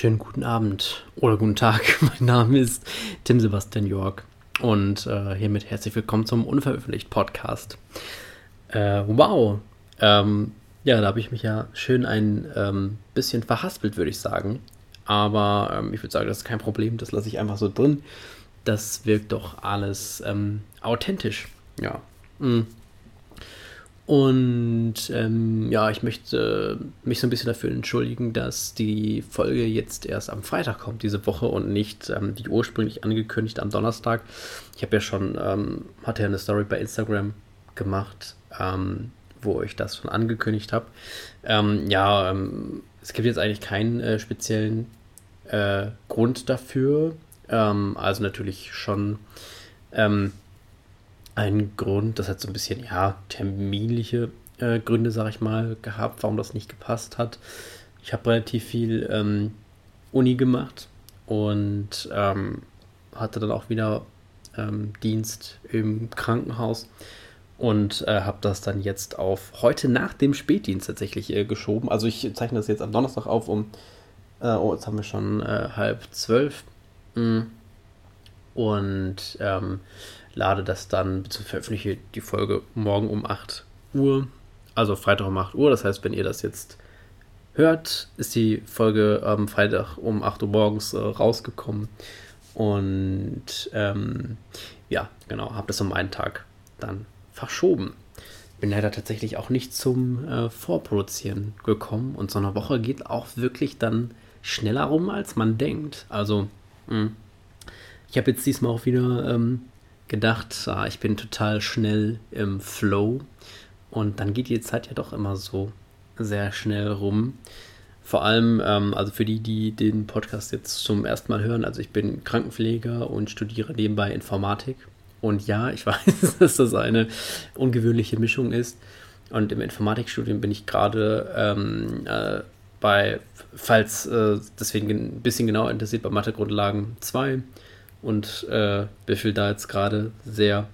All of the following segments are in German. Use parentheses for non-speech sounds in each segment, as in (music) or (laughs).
Schönen guten Abend oder guten Tag. (laughs) Mein Name ist Tim Sebastian York und äh, hiermit herzlich willkommen zum Unveröffentlicht Podcast. Äh, wow. Ähm, ja, da habe ich mich ja schön ein ähm, bisschen verhaspelt, würde ich sagen. Aber ähm, ich würde sagen, das ist kein Problem. Das lasse ich einfach so drin. Das wirkt doch alles ähm, authentisch. Ja. Mhm. Und ähm, ja, ich möchte mich so ein bisschen dafür entschuldigen, dass die Folge jetzt erst am Freitag kommt, diese Woche, und nicht ähm, die ursprünglich angekündigt am Donnerstag. Ich habe ja schon, ähm, hatte ja eine Story bei Instagram gemacht, ähm, wo ich das schon angekündigt habe. Ähm, ja, ähm, es gibt jetzt eigentlich keinen äh, speziellen äh, Grund dafür. also natürlich schon ein Grund, das hat so ein bisschen, ja, terminliche äh, Gründe, sag ich mal, gehabt, warum das nicht gepasst hat. Ich habe relativ viel ähm, Uni gemacht und ähm, hatte dann auch wieder ähm, Dienst im Krankenhaus und äh, habe das dann jetzt auf heute nach dem Spätdienst tatsächlich äh, geschoben. Also ich zeichne das jetzt am Donnerstag auf um, äh, oh, jetzt haben wir schon äh, halb zwölf. Mm. Und ähm, lade das dann, veröffentliche die Folge morgen um 8 Uhr, also Freitag um 8 Uhr. Das heißt, wenn ihr das jetzt hört, ist die Folge am Freitag um 8 Uhr morgens äh, rausgekommen. Und ähm, ja, genau, habe das um einen Tag dann verschoben. Bin leider tatsächlich auch nicht zum äh, Vorproduzieren gekommen und so eine Woche geht auch wirklich dann schneller rum, als man denkt. Also, mh. Hm. ich habe jetzt diesmal auch wieder ähm, gedacht, ah, ich bin total schnell im Flow. Und dann geht die Zeit ja doch immer so sehr schnell rum. Vor allem, ähm, also für die, die den Podcast jetzt zum ersten Mal hören, also ich bin Krankenpfleger und studiere nebenbei Informatik. Und ja, ich (laughs) weiß, dass das eine ungewöhnliche Mischung ist. Und im Informatikstudium bin ich gerade ähm, äh, bei, falls äh, deswegen ein bisschen genauer interessiert, bei Mathegrundlagen 2 und äh, büffel da jetzt gerade sehr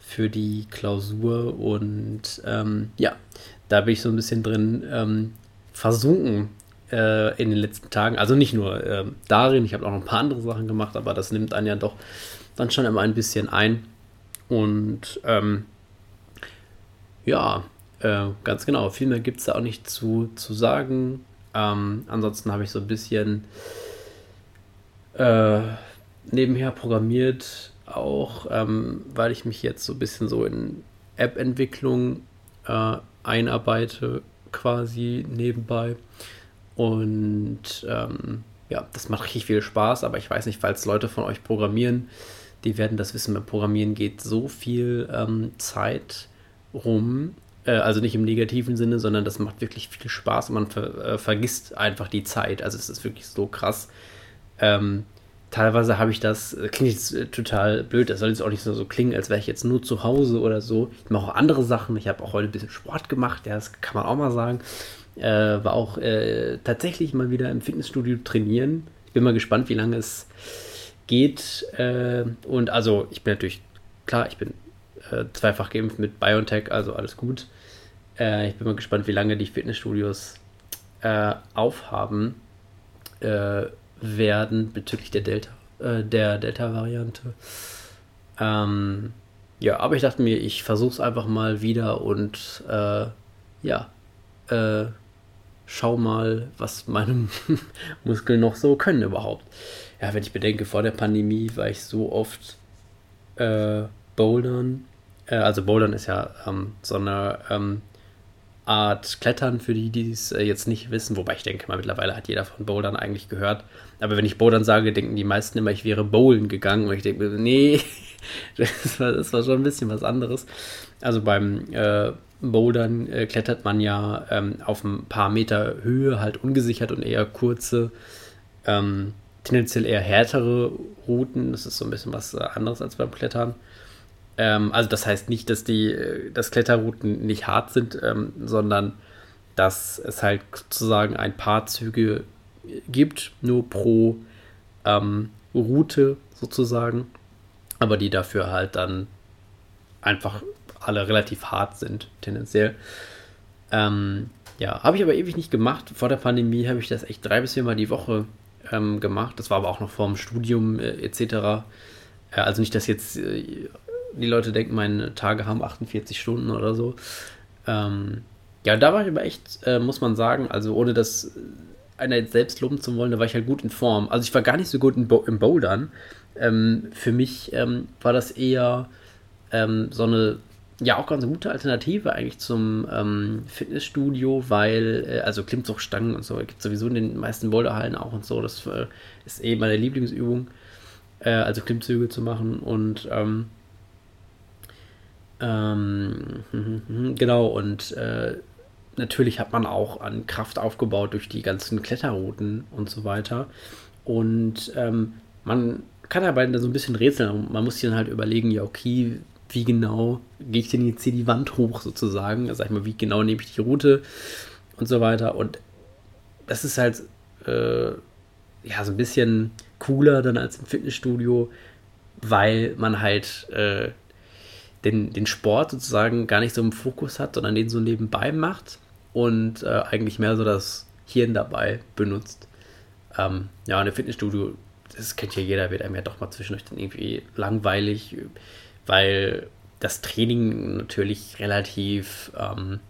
für die Klausur und ähm, ja, da bin ich so ein bisschen drin ähm, versunken äh, in den letzten Tagen. Also nicht nur äh, darin, ich habe auch noch ein paar andere Sachen gemacht, aber das nimmt einen ja doch dann schon immer ein bisschen ein. Und ähm, ja, äh, ganz genau, viel mehr gibt es da auch nicht zu, zu sagen. Ähm, ansonsten habe ich so ein bisschen äh, nebenher programmiert, auch ähm, weil ich mich jetzt so ein bisschen so in App-Entwicklung äh, einarbeite, quasi nebenbei. Und ähm, ja, das macht richtig viel Spaß, aber ich weiß nicht, falls Leute von euch programmieren, die werden das wissen, beim Programmieren geht so viel ähm, Zeit rum, äh, also nicht im negativen Sinne, sondern das macht wirklich viel Spaß und man ver äh, vergisst einfach die Zeit. Also es ist wirklich so krass. Ähm, teilweise habe ich das, äh, klingt jetzt äh, total blöd, das soll jetzt auch nicht so, so klingen, als wäre ich jetzt nur zu Hause oder so. Ich mache auch andere Sachen. Ich habe auch heute ein bisschen Sport gemacht, ja, das kann man auch mal sagen. Äh, war auch äh, tatsächlich mal wieder im Fitnessstudio trainieren. Ich bin mal gespannt, wie lange es geht. Äh, und also, ich bin natürlich, klar, ich bin äh, zweifach geimpft mit BioNTech, also alles gut. ich bin mal gespannt, wie lange die Fitnessstudios aufhaben werden bezüglich der Delta, äh, der Delta-Variante. Ähm, ja, aber ich dachte mir, ich versuche es einfach mal wieder und äh, ja, äh, schau mal, was meine (laughs) Muskeln noch so können überhaupt. Ja, wenn ich bedenke, vor der Pandemie war ich so oft äh, Bouldern. Äh, also Bouldern ist ja ähm, so eine ähm, Art Klettern, für die, die es äh, jetzt nicht wissen, wobei ich denke mal, mittlerweile hat jeder von Bouldern eigentlich gehört. Aber wenn ich Bouldern sage, denken die meisten immer, ich wäre Bowlen gegangen. Und ich denke mir, nee, (laughs) das war, das war schon ein bisschen was anderes. Also beim äh, Bouldern äh, klettert man ja ähm, auf ein paar Meter Höhe, halt ungesichert und eher kurze, ähm, tendenziell eher härtere Routen. Das ist so ein bisschen was äh, anderes als beim Klettern. Ähm, also das heißt nicht, dass die äh, dass Kletterrouten nicht hart sind, ähm, sondern dass es halt sozusagen ein paar Züge gibt, nur pro ähm, Route sozusagen, aber die dafür halt dann einfach alle relativ hart sind, tendenziell. Ähm, ja, habe ich aber ewig nicht gemacht. Vor der Pandemie habe ich das echt drei bis viermal die Woche ähm, gemacht. Das war aber auch noch vor dem Studium äh, etc. Äh, also nicht, dass jetzt äh, die Leute denken, meine Tage haben 48 Stunden oder so. Ähm, ja, da war ich aber echt, äh, muss man sagen, also ohne das einer jetzt selbst loben zu wollen, da war ich halt gut in Form. Also ich war gar nicht so gut im, Bo im Bouldern. Ähm, für mich ähm, war das eher ähm, so eine ja auch ganz gute Alternative eigentlich zum ähm, Fitnessstudio, weil, äh, also Klimmzugstangen und so, gibt es sowieso in den meisten Boulderhallen auch und so. Das äh, ist eben meine Lieblingsübung, äh, also Klimmzüge zu machen und ähm, (laughs) genau, und äh, natürlich hat man auch an Kraft aufgebaut durch die ganzen Kletterrouten und so weiter. Und ähm, man kann dabei so ein bisschen rätseln. Man muss sich dann halt überlegen, ja, okay, wie genau gehe ich denn jetzt hier die Wand hoch sozusagen? Sag ich mal, wie genau nehme ich die Route und so weiter. Und das ist halt äh, ja so ein bisschen cooler dann als im Fitnessstudio, weil man halt äh, den, den Sport sozusagen gar nicht so im Fokus hat, sondern den so nebenbei macht und äh, eigentlich mehr so das Hirn dabei benutzt. Ähm, ja, im Fitnessstudio, das kennt ja jeder, wird einem ja doch mal zwischendurch dann irgendwie langweilig, weil das Training natürlich relativ ähm,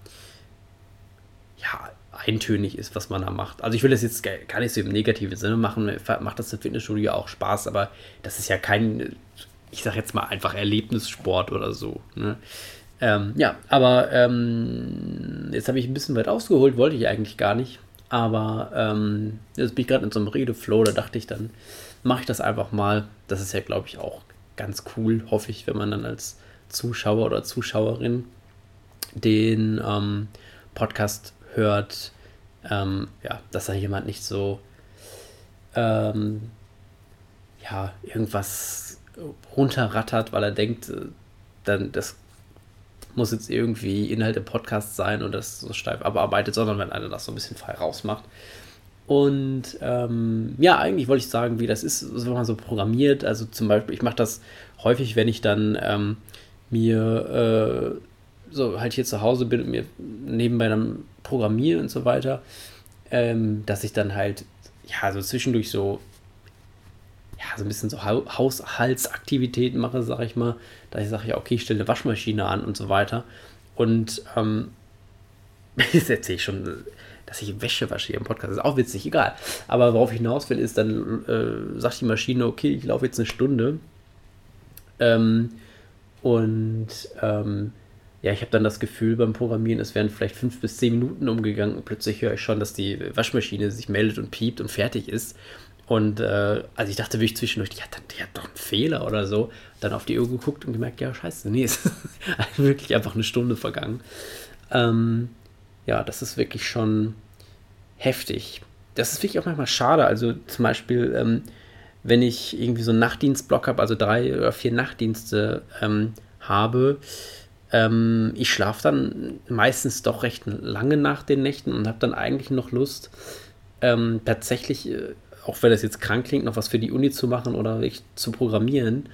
ja, eintönig ist, was man da macht. Also ich will das jetzt gar nicht so im negativen Sinne machen, macht das im Fitnessstudio auch Spaß, aber das ist ja kein, ich sag jetzt mal einfach Erlebnissport oder so. Ne? Ähm, ja, aber ähm, jetzt habe ich ein bisschen weit ausgeholt, wollte ich eigentlich gar nicht. Aber ähm, jetzt bin ich gerade in so einem Redeflow, da dachte ich, dann mache ich das einfach mal. Das ist ja, glaube ich, auch ganz cool, hoffe ich, wenn man dann als Zuschauer oder Zuschauerin den ähm, Podcast hört, ähm, ja, dass da jemand nicht so ähm, ja, irgendwas runterrattert, weil er denkt, äh, dann das muss jetzt irgendwie Inhalt im Podcast sein und das so steif abarbeitet, sondern wenn einer das so ein bisschen frei rausmacht. Und ähm, ja, eigentlich wollte ich sagen, wie das ist, wenn man so programmiert. Also zum Beispiel, ich mache das häufig, wenn ich dann ähm, mir äh, so halt hier zu Hause bin und mir nebenbei dann programmiere und so weiter, ähm, dass ich dann halt ja so zwischendurch so ja, so ein bisschen so Haushaltsaktivitäten mache, sage ich mal, da ich sage, ja, okay, ich stelle eine Waschmaschine an und so weiter. Und ähm, (laughs) jetzt erzähle ich schon, dass ich Wäsche wasche hier im Podcast. Ist auch witzig, egal. Aber worauf ich hinaus will, ist, dann äh, sagt die Maschine, okay, ich laufe jetzt eine Stunde. Ähm, und ähm, ja, ich habe dann das Gefühl beim Programmieren, es wären vielleicht fünf bis zehn Minuten umgegangen und plötzlich höre ich schon, dass die Waschmaschine sich meldet und piept und fertig ist. Und äh, also ich dachte wirklich zwischendurch, die hat, die hat doch einen Fehler oder so. Dann auf die Uhr geguckt und gemerkt, ja, scheiße, nee, (laughs) es ist wirklich einfach eine Stunde vergangen. Ähm, ja, das ist wirklich schon heftig. Das ist wirklich auch manchmal schade. Also zum Beispiel, ähm, wenn ich irgendwie so einen Nachtdienstblock habe, also drei oder vier Nachtdienste ähm, habe, ähm, ich schlafe dann meistens doch recht lange nach den Nächten und habe dann eigentlich noch Lust, ähm, tatsächlich äh, auch wenn das jetzt krank klingt, noch was für die Uni zu machen oder wirklich zu programmieren.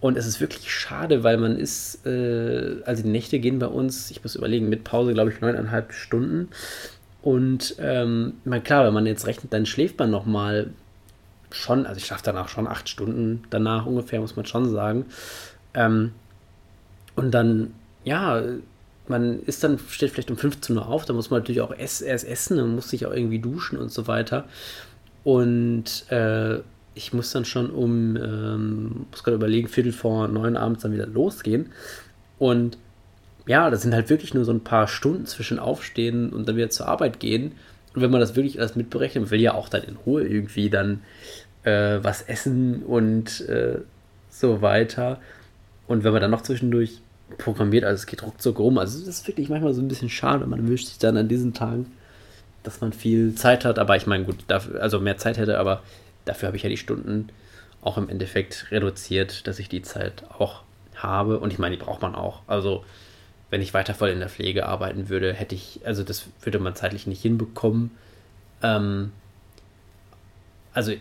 Und es ist wirklich schade, weil man ist, äh, also die Nächte gehen bei uns, ich muss überlegen, mit Pause, glaube ich, neuneinhalb Stunden. Und ähm, man, klar, wenn man jetzt rechnet, dann schläft man nochmal schon, also ich schlafe danach schon acht Stunden danach ungefähr, muss man schon sagen. Ähm, und dann, ja, man ist dann, steht vielleicht um 15 Uhr auf, da muss man natürlich auch erst essen, dann muss sich auch irgendwie duschen und so weiter. Und äh, ich muss dann schon um, ähm, muss gerade überlegen, Viertel vor neun abends dann wieder losgehen. Und ja, das sind halt wirklich nur so ein paar Stunden zwischen Aufstehen und dann wieder zur Arbeit gehen. Und wenn man das wirklich alles mitberechnet, man will ja auch dann in Ruhe irgendwie dann äh, was essen und äh, so weiter. Und wenn man dann noch zwischendurch programmiert, also es geht ruckzuck rum. Also das ist wirklich manchmal so ein bisschen schade. Man wünscht sich dann an diesen Tagen dass man viel Zeit hat. Aber ich meine, gut, dafür, also mehr Zeit hätte, aber dafür habe ich ja die Stunden auch im Endeffekt reduziert, dass ich die Zeit auch habe. Und ich meine, die braucht man auch. Also, wenn ich weiter voll in der Pflege arbeiten würde, hätte ich, also das würde man zeitlich nicht hinbekommen. Ähm, also,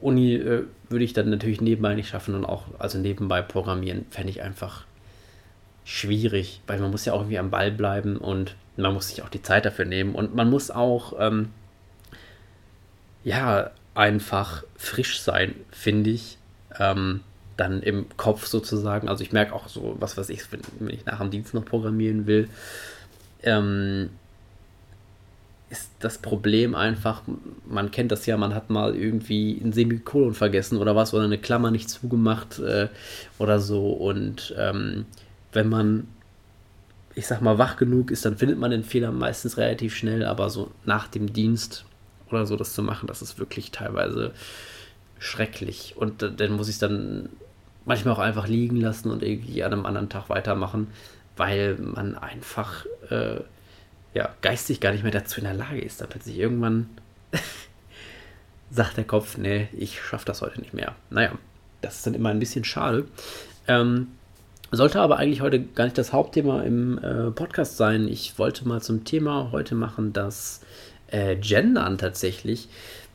Uni äh, würde ich dann natürlich nebenbei nicht schaffen und auch, also nebenbei programmieren, fände ich einfach schwierig, weil man muss ja auch irgendwie am Ball bleiben und man muss sich auch die Zeit dafür nehmen und man muss auch, ähm, ja, einfach frisch sein, finde ich. Ähm, dann im Kopf sozusagen. Also ich merke auch so, was weiß ich, wenn, wenn ich nach dem Dienst noch programmieren will, ähm, ist das Problem einfach, man kennt das ja, man hat mal irgendwie ein Semikolon vergessen oder was oder eine Klammer nicht zugemacht äh, oder so. Und ähm, wenn man, ich sag mal, wach genug ist, dann findet man den Fehler meistens relativ schnell, aber so nach dem Dienst oder so das zu machen, das ist wirklich teilweise schrecklich. Und dann muss ich es dann manchmal auch einfach liegen lassen und irgendwie an einem anderen Tag weitermachen, weil man einfach äh, ja, geistig gar nicht mehr dazu in der Lage ist. Da plötzlich irgendwann (laughs) sagt der Kopf, nee, ich schaffe das heute nicht mehr. Naja, das ist dann immer ein bisschen schade. Ähm, sollte aber eigentlich heute gar nicht das Hauptthema im äh, Podcast sein. Ich wollte mal zum Thema heute machen, dass äh, Gendern tatsächlich.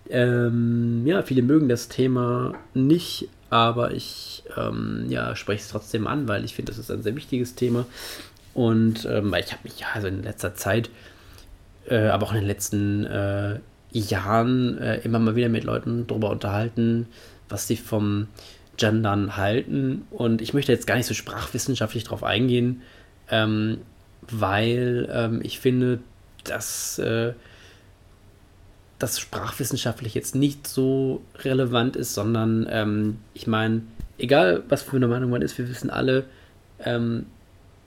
Ähm, ja, viele mögen das Thema nicht, aber ich ähm, ja, spreche es trotzdem an, weil ich finde, das ist ein sehr wichtiges Thema. Und ähm, ich habe mich ja also in letzter Zeit, äh, aber auch in den letzten äh, Jahren äh, immer mal wieder mit Leuten darüber unterhalten, was sie vom Gendern halten. Und ich möchte jetzt gar nicht so sprachwissenschaftlich drauf eingehen, ähm, weil ähm, ich finde, dass äh, das sprachwissenschaftlich jetzt nicht so relevant ist, sondern ähm, ich meine, egal was für eine Meinung man ist, wir wissen alle, ähm,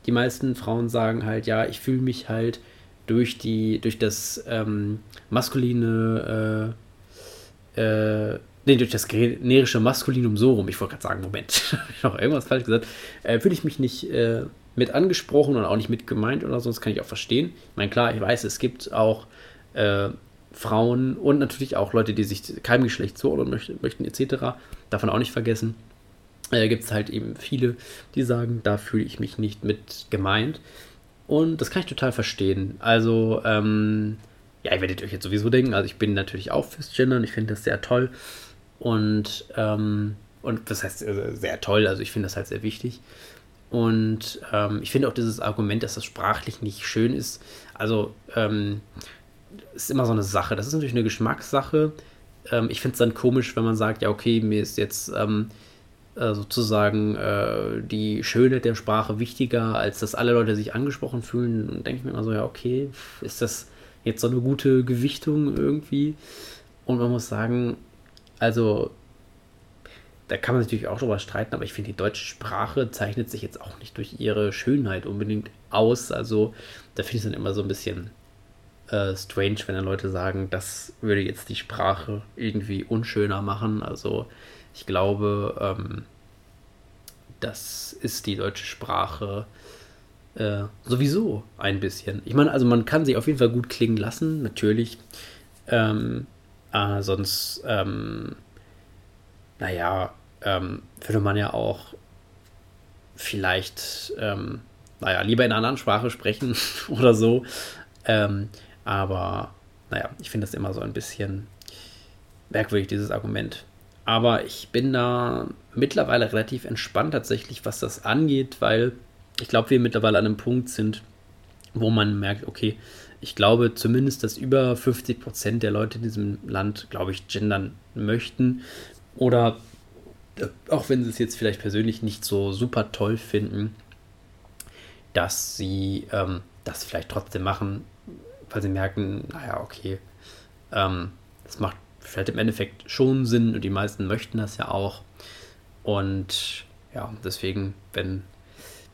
die meisten Frauen sagen halt, ja, ich fühle mich halt durch die, durch das ähm, maskuline, äh, äh, nee, durch das generische Maskulinum so rum, ich wollte gerade sagen, Moment, (laughs) habe ich noch irgendwas falsch gesagt, äh, fühle ich mich nicht äh, mit angesprochen und auch nicht mit gemeint oder so, das kann ich auch verstehen. Ich meine, klar, ich weiß, es gibt auch äh, Frauen und natürlich auch Leute, die sich keinem Geschlecht zuordnen möchten, möchten etc. Davon auch nicht vergessen. Äh, Gibt es halt eben viele, die sagen, da fühle ich mich nicht mit gemeint. Und das kann ich total verstehen. Also, ähm, ja, ihr werdet euch jetzt sowieso denken, also ich bin natürlich auch fürs Gendern, ich finde das sehr toll. Und, ähm, und das heißt äh, sehr toll, also ich finde das halt sehr wichtig. Und ähm, ich finde auch dieses Argument, dass das sprachlich nicht schön ist, also ähm, ist immer so eine Sache. Das ist natürlich eine Geschmackssache. Ähm, ich finde es dann komisch, wenn man sagt, ja, okay, mir ist jetzt ähm, äh, sozusagen äh, die Schönheit der Sprache wichtiger, als dass alle Leute sich angesprochen fühlen. Und denke ich mir immer so, ja, okay, ist das jetzt so eine gute Gewichtung irgendwie? Und man muss sagen, also da kann man natürlich auch drüber streiten, aber ich finde, die deutsche Sprache zeichnet sich jetzt auch nicht durch ihre Schönheit unbedingt aus. Also da finde ich es dann immer so ein bisschen äh, strange, wenn dann Leute sagen, das würde jetzt die Sprache irgendwie unschöner machen. Also ich glaube, ähm, das ist die deutsche Sprache äh, sowieso ein bisschen. Ich meine, also man kann sie auf jeden Fall gut klingen lassen, natürlich. Ähm, äh, sonst, ähm, naja, ähm, würde man ja auch vielleicht, ähm, naja, lieber in einer anderen Sprache sprechen (laughs) oder so. Ähm, aber naja, ich finde das immer so ein bisschen merkwürdig, dieses Argument. Aber ich bin da mittlerweile relativ entspannt tatsächlich, was das angeht, weil ich glaube, wir mittlerweile an einem Punkt sind, wo man merkt, okay, ich glaube zumindest, dass über 50 Prozent der Leute in diesem Land, glaube ich, gendern möchten. Oder äh, auch wenn sie es jetzt vielleicht persönlich nicht so super toll finden, dass sie ähm, das vielleicht trotzdem machen, weil sie merken, naja, okay, ähm, das macht vielleicht im Endeffekt schon Sinn und die meisten möchten das ja auch. Und ja, deswegen, wenn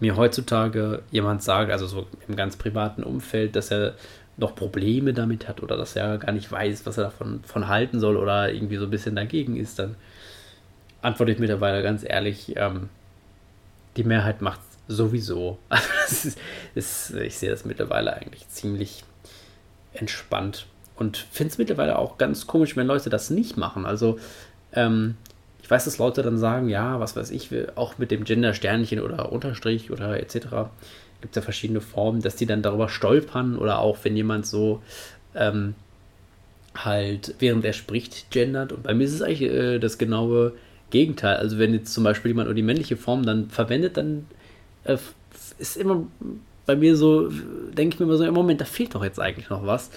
mir heutzutage jemand sagt, also so im ganz privaten Umfeld, dass er noch Probleme damit hat oder dass er gar nicht weiß, was er davon von halten soll oder irgendwie so ein bisschen dagegen ist, dann antworte ich mittlerweile ganz ehrlich, ähm, die Mehrheit macht sowieso. (laughs) Also ist, ist, ich sehe das mittlerweile eigentlich ziemlich entspannt. Und finde es mittlerweile auch ganz komisch, wenn Leute das nicht machen. Also, ähm, ich weiß, dass Leute dann sagen, ja, was weiß ich, auch mit dem Gender-Sternchen oder Unterstrich oder etc. gibt es ja verschiedene Formen, dass die dann darüber stolpern oder auch wenn jemand so ähm, halt, während er spricht, gendert. Und bei mir ist es eigentlich äh, das genaue Gegenteil. Also wenn jetzt zum Beispiel jemand nur die männliche Form dann verwendet, dann äh, ist immer bei mir so, denke ich mir immer so, im Moment, da fehlt doch jetzt eigentlich noch was.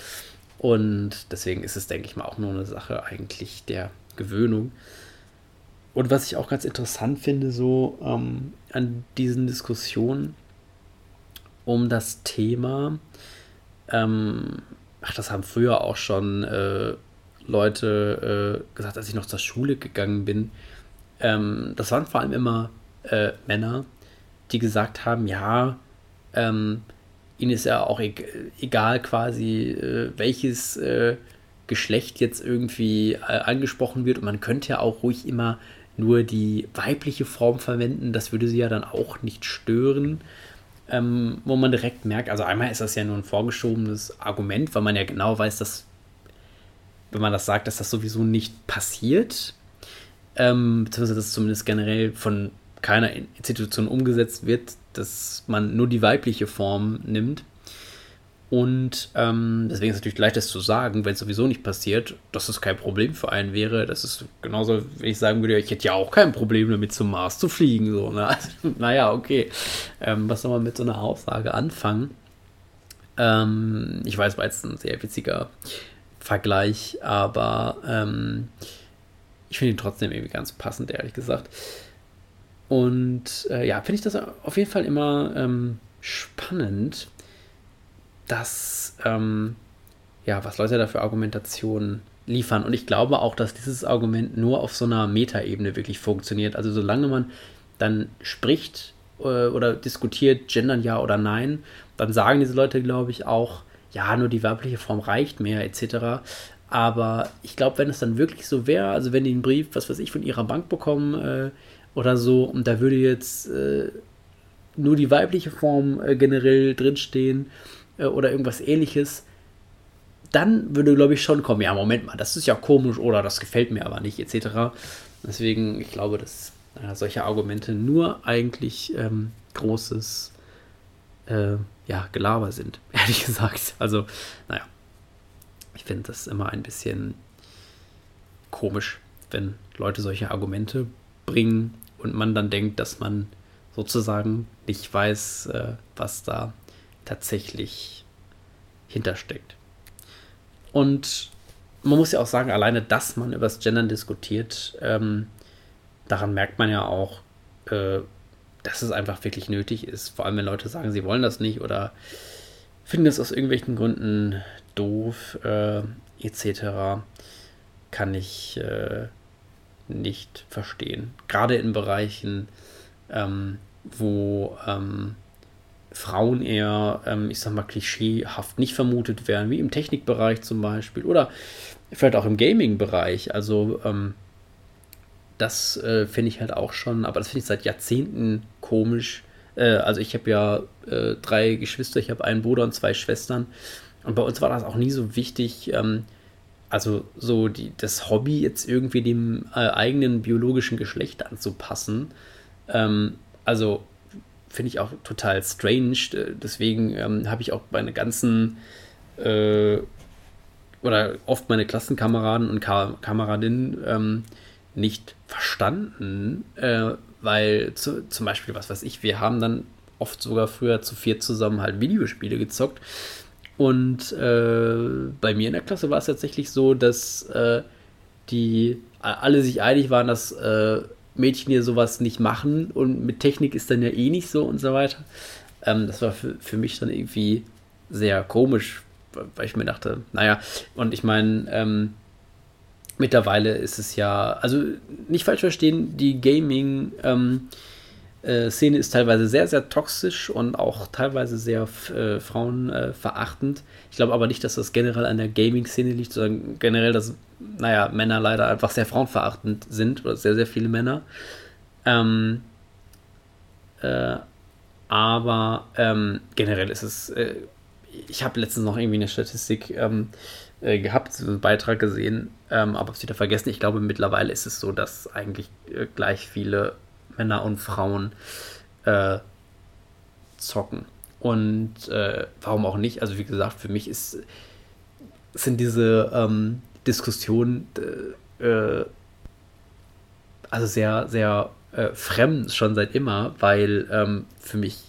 Und deswegen ist es, denke ich mal, auch nur eine Sache eigentlich der Gewöhnung. Und was ich auch ganz interessant finde, so ähm, an diesen Diskussionen um das Thema, ähm, ach, das haben früher auch schon äh, Leute äh, gesagt, als ich noch zur Schule gegangen bin. Ähm, das waren vor allem immer äh, Männer, die gesagt haben, ja, ähm, ihnen ist ja auch egal quasi, äh, welches äh, Geschlecht jetzt irgendwie äh, angesprochen wird und man könnte ja auch ruhig immer nur die weibliche Form verwenden, das würde sie ja dann auch nicht stören. Ähm, wo man direkt merkt, also einmal ist das ja nur ein vorgeschobenes Argument, weil man ja genau weiß, dass, wenn man das sagt, dass das sowieso nicht passiert, ähm, beziehungsweise dass zumindest generell von keiner Institution umgesetzt wird, dass man nur die weibliche Form nimmt. Und ähm, deswegen ist es natürlich leicht, das zu sagen, wenn es sowieso nicht passiert, dass es kein Problem für einen wäre. Das ist genauso, wenn ich sagen würde, ich hätte ja auch kein Problem damit, zum Mars zu fliegen. So, ne? (laughs) also, naja, okay. Ähm, was soll man mit so einer Aussage anfangen? Ähm, ich weiß, war jetzt ein sehr witziger Vergleich, aber ähm, ich finde ihn trotzdem irgendwie ganz passend, ehrlich gesagt. Und äh, ja, finde ich das auf jeden Fall immer ähm, spannend dass, ähm, ja, was Leute da für Argumentationen liefern. Und ich glaube auch, dass dieses Argument nur auf so einer Metaebene wirklich funktioniert. Also solange man dann spricht äh, oder diskutiert, gendern ja oder nein, dann sagen diese Leute, glaube ich, auch, ja, nur die weibliche Form reicht mehr, etc. Aber ich glaube, wenn es dann wirklich so wäre, also wenn die einen Brief, was weiß ich, von ihrer Bank bekommen äh, oder so, und da würde jetzt äh, nur die weibliche Form äh, generell drinstehen, äh, oder irgendwas ähnliches, dann würde, glaube ich, schon kommen, ja, Moment mal, das ist ja komisch oder das gefällt mir aber nicht, etc. Deswegen, ich glaube, dass äh, solche Argumente nur eigentlich ähm, großes äh, ja, Gelaber sind, (laughs) ehrlich gesagt. Also, naja, ich finde das immer ein bisschen komisch, wenn Leute solche Argumente bringen und man dann denkt, dass man sozusagen nicht weiß, äh, was da tatsächlich hintersteckt. Und man muss ja auch sagen, alleine, dass man über das Gendern diskutiert, ähm, daran merkt man ja auch, äh, dass es einfach wirklich nötig ist. Vor allem, wenn Leute sagen, sie wollen das nicht oder finden es aus irgendwelchen Gründen doof, äh, etc., kann ich äh, nicht verstehen. Gerade in Bereichen, ähm, wo ähm, Frauen eher, ähm, ich sag mal, klischeehaft nicht vermutet werden, wie im Technikbereich zum Beispiel oder vielleicht auch im Gaming-Bereich. Also, ähm, das äh, finde ich halt auch schon, aber das finde ich seit Jahrzehnten komisch. Äh, also, ich habe ja äh, drei Geschwister, ich habe einen Bruder und zwei Schwestern. Und bei uns war das auch nie so wichtig, ähm, also so die, das Hobby jetzt irgendwie dem äh, eigenen biologischen Geschlecht anzupassen. Ähm, also finde ich auch total strange. Äh, deswegen ähm, habe ich auch meine ganzen äh, oder oft meine Klassenkameraden und Ka Kameradinnen ähm, nicht verstanden, äh, weil zu, zum Beispiel, was weiß ich, wir haben dann oft sogar früher zu viert zusammen halt Videospiele gezockt. Und äh, bei mir in der Klasse war es tatsächlich so, dass äh, die alle sich einig waren, dass äh, Mädchen hier sowas nicht machen und mit Technik ist dann ja eh nicht so und so weiter. Ähm, das war für, für mich dann irgendwie sehr komisch, weil ich mir dachte, naja, und ich meine, ähm, mittlerweile ist es ja, also nicht falsch verstehen, die Gaming- ähm, äh, Szene ist teilweise sehr, sehr toxisch und auch teilweise sehr äh, frauenverachtend. ich glaube aber nicht, dass das generell an der Gaming-Szene liegt, sondern generell, dass, naja, Männer leider einfach sehr frauenverachtend sind oder sehr, sehr viele Männer. Ähm, äh, aber ähm, generell ist es, äh, ich habe letztens noch irgendwie eine Statistik ähm, äh, gehabt, so einen Beitrag gesehen, ähm, aber es wieder vergessen. Ich glaube, mittlerweile ist es so, dass eigentlich gleich viele Männer und Frauen äh, zocken. Und äh, warum auch nicht? Also wie gesagt, für mich ist, sind diese ähm, Diskussionen äh, also sehr, sehr äh, fremd schon seit immer, weil ähm, für mich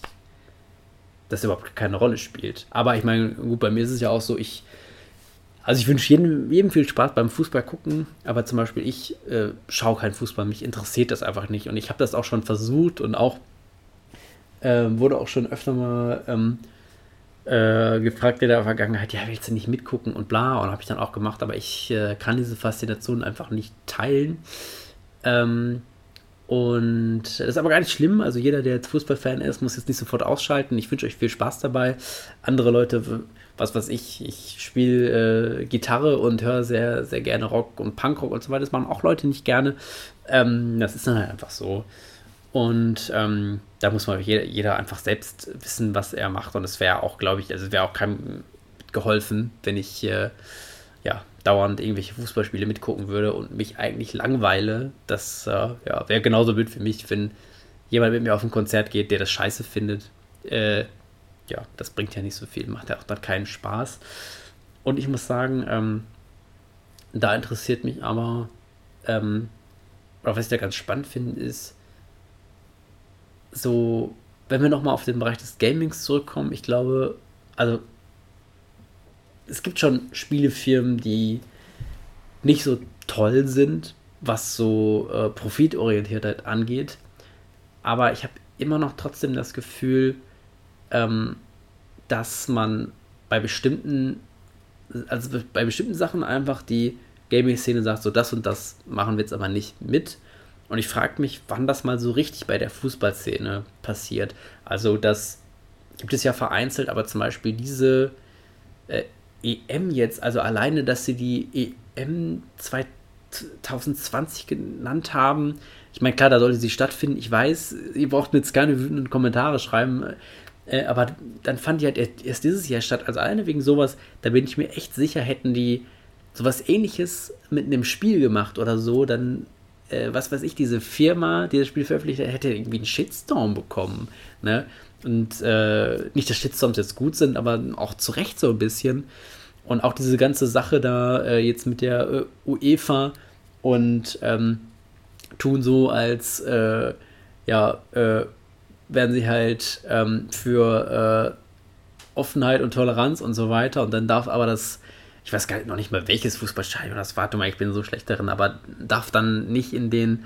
das überhaupt keine Rolle spielt. Aber ich meine, gut, bei mir ist es ja auch so, ich also ich wünsche jedem, jedem viel Spaß beim Fußball gucken, aber zum Beispiel ich äh, schaue keinen Fußball, mich interessiert das einfach nicht. Und ich habe das auch schon versucht und auch äh, wurde auch schon öfter mal ähm, äh, gefragt in der Vergangenheit, ja, willst du nicht mitgucken und bla, und habe ich dann auch gemacht, aber ich äh, kann diese Faszination einfach nicht teilen. Ähm, und das ist aber gar nicht schlimm. Also jeder, der jetzt Fußballfan ist, muss jetzt nicht sofort ausschalten. Ich wünsche euch viel Spaß dabei. Andere Leute, was weiß ich, ich spiele äh, Gitarre und höre sehr, sehr gerne Rock und Punkrock und so weiter. Das machen auch Leute nicht gerne. Ähm, das ist dann halt einfach so. Und ähm, da muss man jeder, jeder, einfach selbst wissen, was er macht. Und es wäre auch, glaube ich, also wäre auch keinem geholfen, wenn ich äh, ja, dauernd irgendwelche Fußballspiele mitgucken würde und mich eigentlich langweile. Das äh, ja, wäre genauso blöd für mich, wenn jemand mit mir auf ein Konzert geht, der das scheiße findet. Äh, ja, das bringt ja nicht so viel, macht ja auch dann keinen Spaß. Und ich muss sagen, ähm, da interessiert mich aber, ähm, was ich da ganz spannend finde, ist, so, wenn wir nochmal auf den Bereich des Gamings zurückkommen, ich glaube, also es gibt schon Spielefirmen, die nicht so toll sind, was so äh, Profitorientiertheit angeht. Aber ich habe immer noch trotzdem das Gefühl, ähm, dass man bei bestimmten, also bei bestimmten Sachen einfach die Gaming-Szene sagt, so das und das machen wir jetzt aber nicht mit. Und ich frage mich, wann das mal so richtig bei der Fußballszene passiert. Also das gibt es ja vereinzelt, aber zum Beispiel diese äh, EM jetzt, also alleine, dass sie die EM 2020 genannt haben. Ich meine, klar, da sollte sie stattfinden. Ich weiß, ihr braucht jetzt keine wütenden Kommentare schreiben. Äh, aber dann fand die halt erst dieses Jahr statt. Also alleine wegen sowas, da bin ich mir echt sicher, hätten die sowas ähnliches mit einem Spiel gemacht oder so, dann, äh, was weiß ich, diese Firma, die das Spiel veröffentlicht hat, hätte irgendwie einen Shitstorm bekommen. Ne? Und äh, nicht, dass Shitstorms jetzt gut sind, aber auch zu Recht so ein bisschen. Und auch diese ganze Sache da äh, jetzt mit der äh, UEFA und ähm, tun so, als äh, ja, äh, werden sie halt ähm, für Offenheit und Toleranz und so weiter. Und dann darf aber das, ich weiß gar nicht, noch nicht mal welches Fußballstadion das war, ich bin so schlecht darin, aber darf dann nicht in den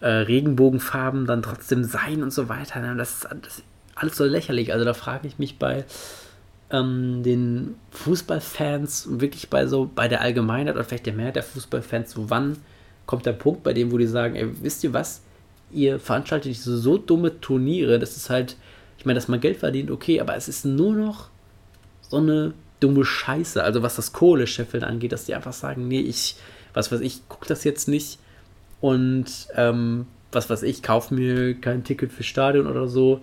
äh, Regenbogenfarben dann trotzdem sein und so weiter. Das ist, das ist alles so lächerlich. Also da frage ich mich bei ähm, den Fußballfans wirklich bei so, bei der Allgemeinheit oder vielleicht der Mehrheit der Fußballfans, so wann kommt der Punkt bei dem, wo die sagen, ey, wisst ihr was, ihr veranstaltet diese so dumme Turniere, das ist halt, ich meine, dass man Geld verdient, okay, aber es ist nur noch so eine dumme Scheiße, also was das Kohlescheffeln angeht, dass die einfach sagen, nee, ich, was weiß ich, guck das jetzt nicht und ähm, was weiß ich, kauf mir kein Ticket für Stadion oder so,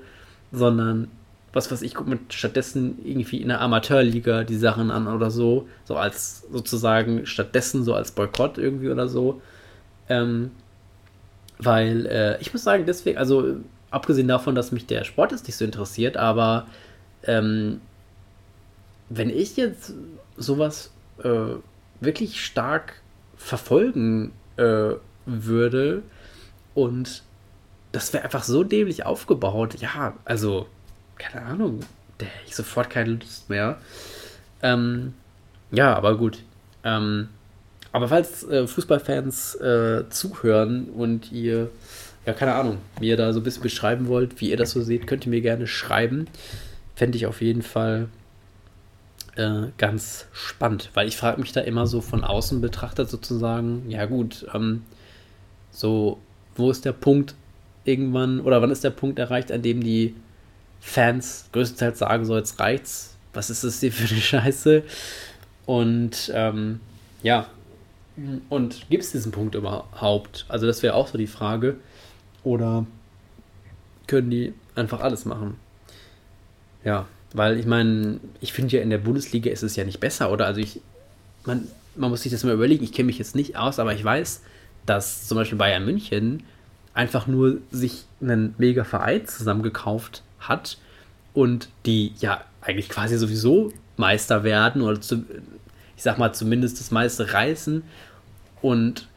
sondern was weiß ich, guck mir stattdessen irgendwie in der Amateurliga die Sachen an oder so, so als sozusagen stattdessen so als Boykott irgendwie oder so. Ähm, weil äh, ich muss sagen, deswegen, also abgesehen davon, dass mich der Sport jetzt nicht so interessiert, aber ähm, wenn ich jetzt sowas äh, wirklich stark verfolgen äh, würde und das wäre einfach so dämlich aufgebaut, ja, also keine Ahnung, da hätte ich sofort keine Lust mehr. Ähm, ja, aber gut. Ähm, aber falls äh, Fußballfans äh, zuhören und ihr, ja, keine Ahnung, mir da so ein bisschen beschreiben wollt, wie ihr das so seht, könnt ihr mir gerne schreiben. Fände ich auf jeden Fall äh, ganz spannend, weil ich frage mich da immer so von außen betrachtet sozusagen, ja gut, ähm, so, wo ist der Punkt irgendwann, oder wann ist der Punkt erreicht, an dem die Fans größtenteils sagen, so jetzt reicht's, was ist das hier für eine Scheiße? Und ähm, ja, und gibt es diesen Punkt überhaupt? Also das wäre auch so die Frage. Oder können die einfach alles machen? Ja, weil ich meine, ich finde ja in der Bundesliga ist es ja nicht besser, oder? Also ich, man, man muss sich das mal überlegen, ich kenne mich jetzt nicht aus, aber ich weiß, dass zum Beispiel Bayern München einfach nur sich einen mega Verein zusammengekauft hat und die ja eigentlich quasi sowieso Meister werden oder zu, ich sag mal zumindest das meiste reißen und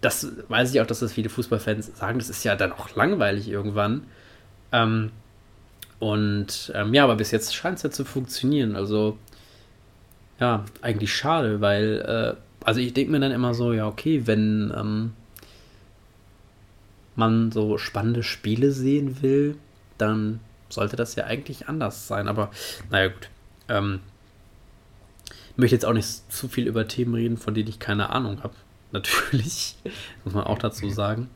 das weiß ich auch, dass das viele Fußballfans sagen, das ist ja dann auch langweilig irgendwann. Ähm, und ähm, ja, aber bis jetzt scheint es ja zu funktionieren. Also ja, eigentlich schade, weil, äh, also ich denke mir dann immer so, ja, okay, wenn ähm, man so spannende Spiele sehen will, dann sollte das ja eigentlich anders sein. Aber naja, gut. Ähm, ich möchte jetzt auch nicht zu viel über Themen reden, von denen ich keine Ahnung habe. (laughs) Natürlich, muss man auch dazu sagen.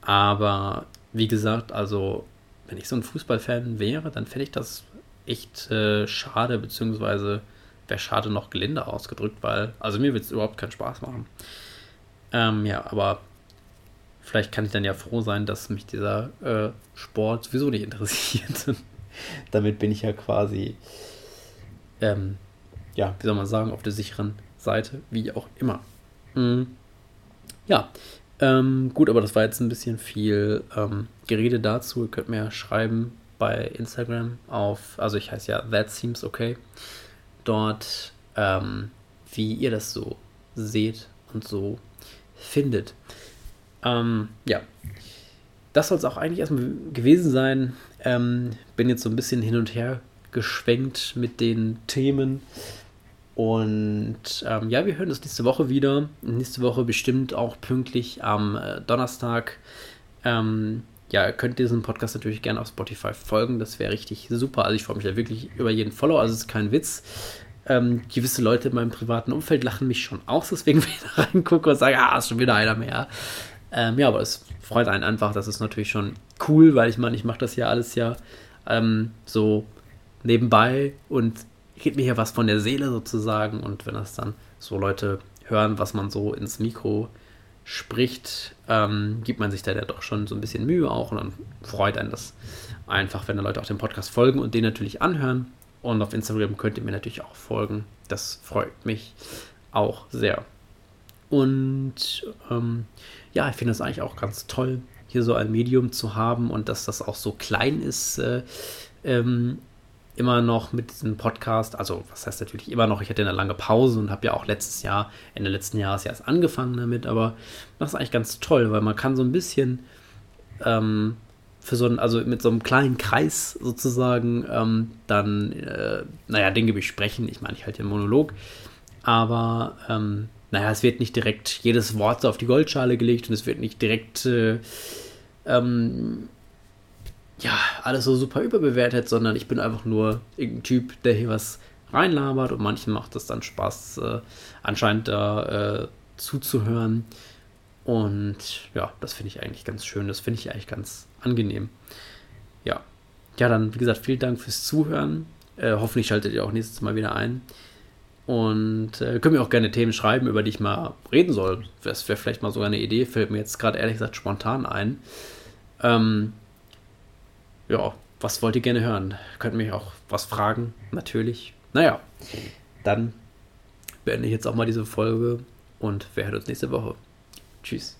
Aber wie gesagt, also wenn ich so ein Fußballfan wäre, dann fände ich das echt äh, schade, beziehungsweise wäre schade noch gelinde ausgedrückt, weil, also mir wird es überhaupt keinen Spaß machen. Ähm, ja, aber vielleicht kann ich dann ja froh sein, dass mich dieser äh, Sport sowieso nicht interessiert. (laughs) Damit bin ich ja quasi, ähm, ja, wie soll man sagen, auf der sicheren Seite, wie auch immer. Mhm. Ja, ähm, gut, aber das war jetzt ein bisschen viel ähm, Gerede dazu. Ihr könnt mir schreiben bei Instagram auf, also ich heiße ja That Seems Okay, dort, ähm, wie ihr das so seht und so findet. Ähm, ja, das soll es auch eigentlich erstmal gewesen sein. Ähm, bin jetzt so ein bisschen hin und her geschwenkt mit den Themen. Und ähm, ja, wir hören uns nächste Woche wieder. Nächste Woche bestimmt auch pünktlich am äh, Donnerstag. Ähm, ja, ihr könnt diesem Podcast natürlich gerne auf Spotify folgen. Das wäre richtig super. Also ich freue mich da wirklich über jeden Follow. Also es ist kein Witz. Ähm, gewisse Leute in meinem privaten Umfeld lachen mich schon aus, deswegen (laughs) wenn ich da reingucke und sage, ah, ist schon wieder einer mehr. Ähm, ja, aber es freut einen einfach. Das ist natürlich schon cool, weil ich meine, ich mache das ja alles ja ähm, so nebenbei und geht mir hier was von der Seele sozusagen. Und wenn das dann so Leute hören, was man so ins Mikro spricht, ähm, gibt man sich da ja doch schon so ein bisschen Mühe auch und dann freut einen das einfach, wenn da Leute auch dem Podcast folgen und den natürlich anhören. Und auf Instagram könnt ihr mir natürlich auch folgen. Das freut mich auch sehr. Und ähm, ja, ich finde es eigentlich auch ganz toll, hier so ein Medium zu haben und dass das auch so klein ist. Äh, ähm, immer noch mit diesem Podcast, also was heißt natürlich immer noch, ich hatte eine lange Pause und habe ja auch letztes Jahr, Ende letzten Jahres erst angefangen damit, aber das ist eigentlich ganz toll, weil man kann so ein bisschen ähm, für so ein, also mit so einem kleinen Kreis sozusagen ähm, dann, äh, naja, Dinge besprechen. Ich meine, ich halte den Monolog, aber ähm, naja, es wird nicht direkt jedes Wort so auf die Goldschale gelegt und es wird nicht direkt äh, ähm, ja, alles so super überbewertet, sondern ich bin einfach nur irgendein Typ, der hier was reinlabert und manchen macht es dann Spaß, äh, anscheinend da äh, zuzuhören. Und ja, das finde ich eigentlich ganz schön, das finde ich eigentlich ganz angenehm. Ja. Ja, dann, wie gesagt, vielen Dank fürs Zuhören. Äh, hoffentlich schaltet ihr auch nächstes Mal wieder ein. Und äh, könnt mir auch gerne Themen schreiben, über die ich mal reden soll. Das wäre vielleicht mal sogar eine Idee, fällt mir jetzt gerade ehrlich gesagt spontan ein. Ähm, ja, was wollt ihr gerne hören? Könnt mich auch was fragen, natürlich. Naja, dann beende ich jetzt auch mal diese Folge und wir hören uns nächste Woche. Tschüss.